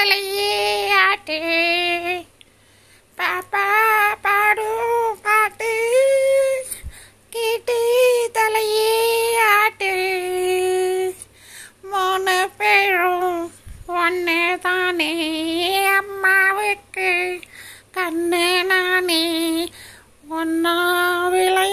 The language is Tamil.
தலையே ஆட்டு. பாப்பா பாடும் பாட்டு. கேட்டு தலையே ஆட்டு. மூணு பேரும் ஒன்று தானே அம்மாவுக்கு. கண்ணு நானே ஒன்னா விளை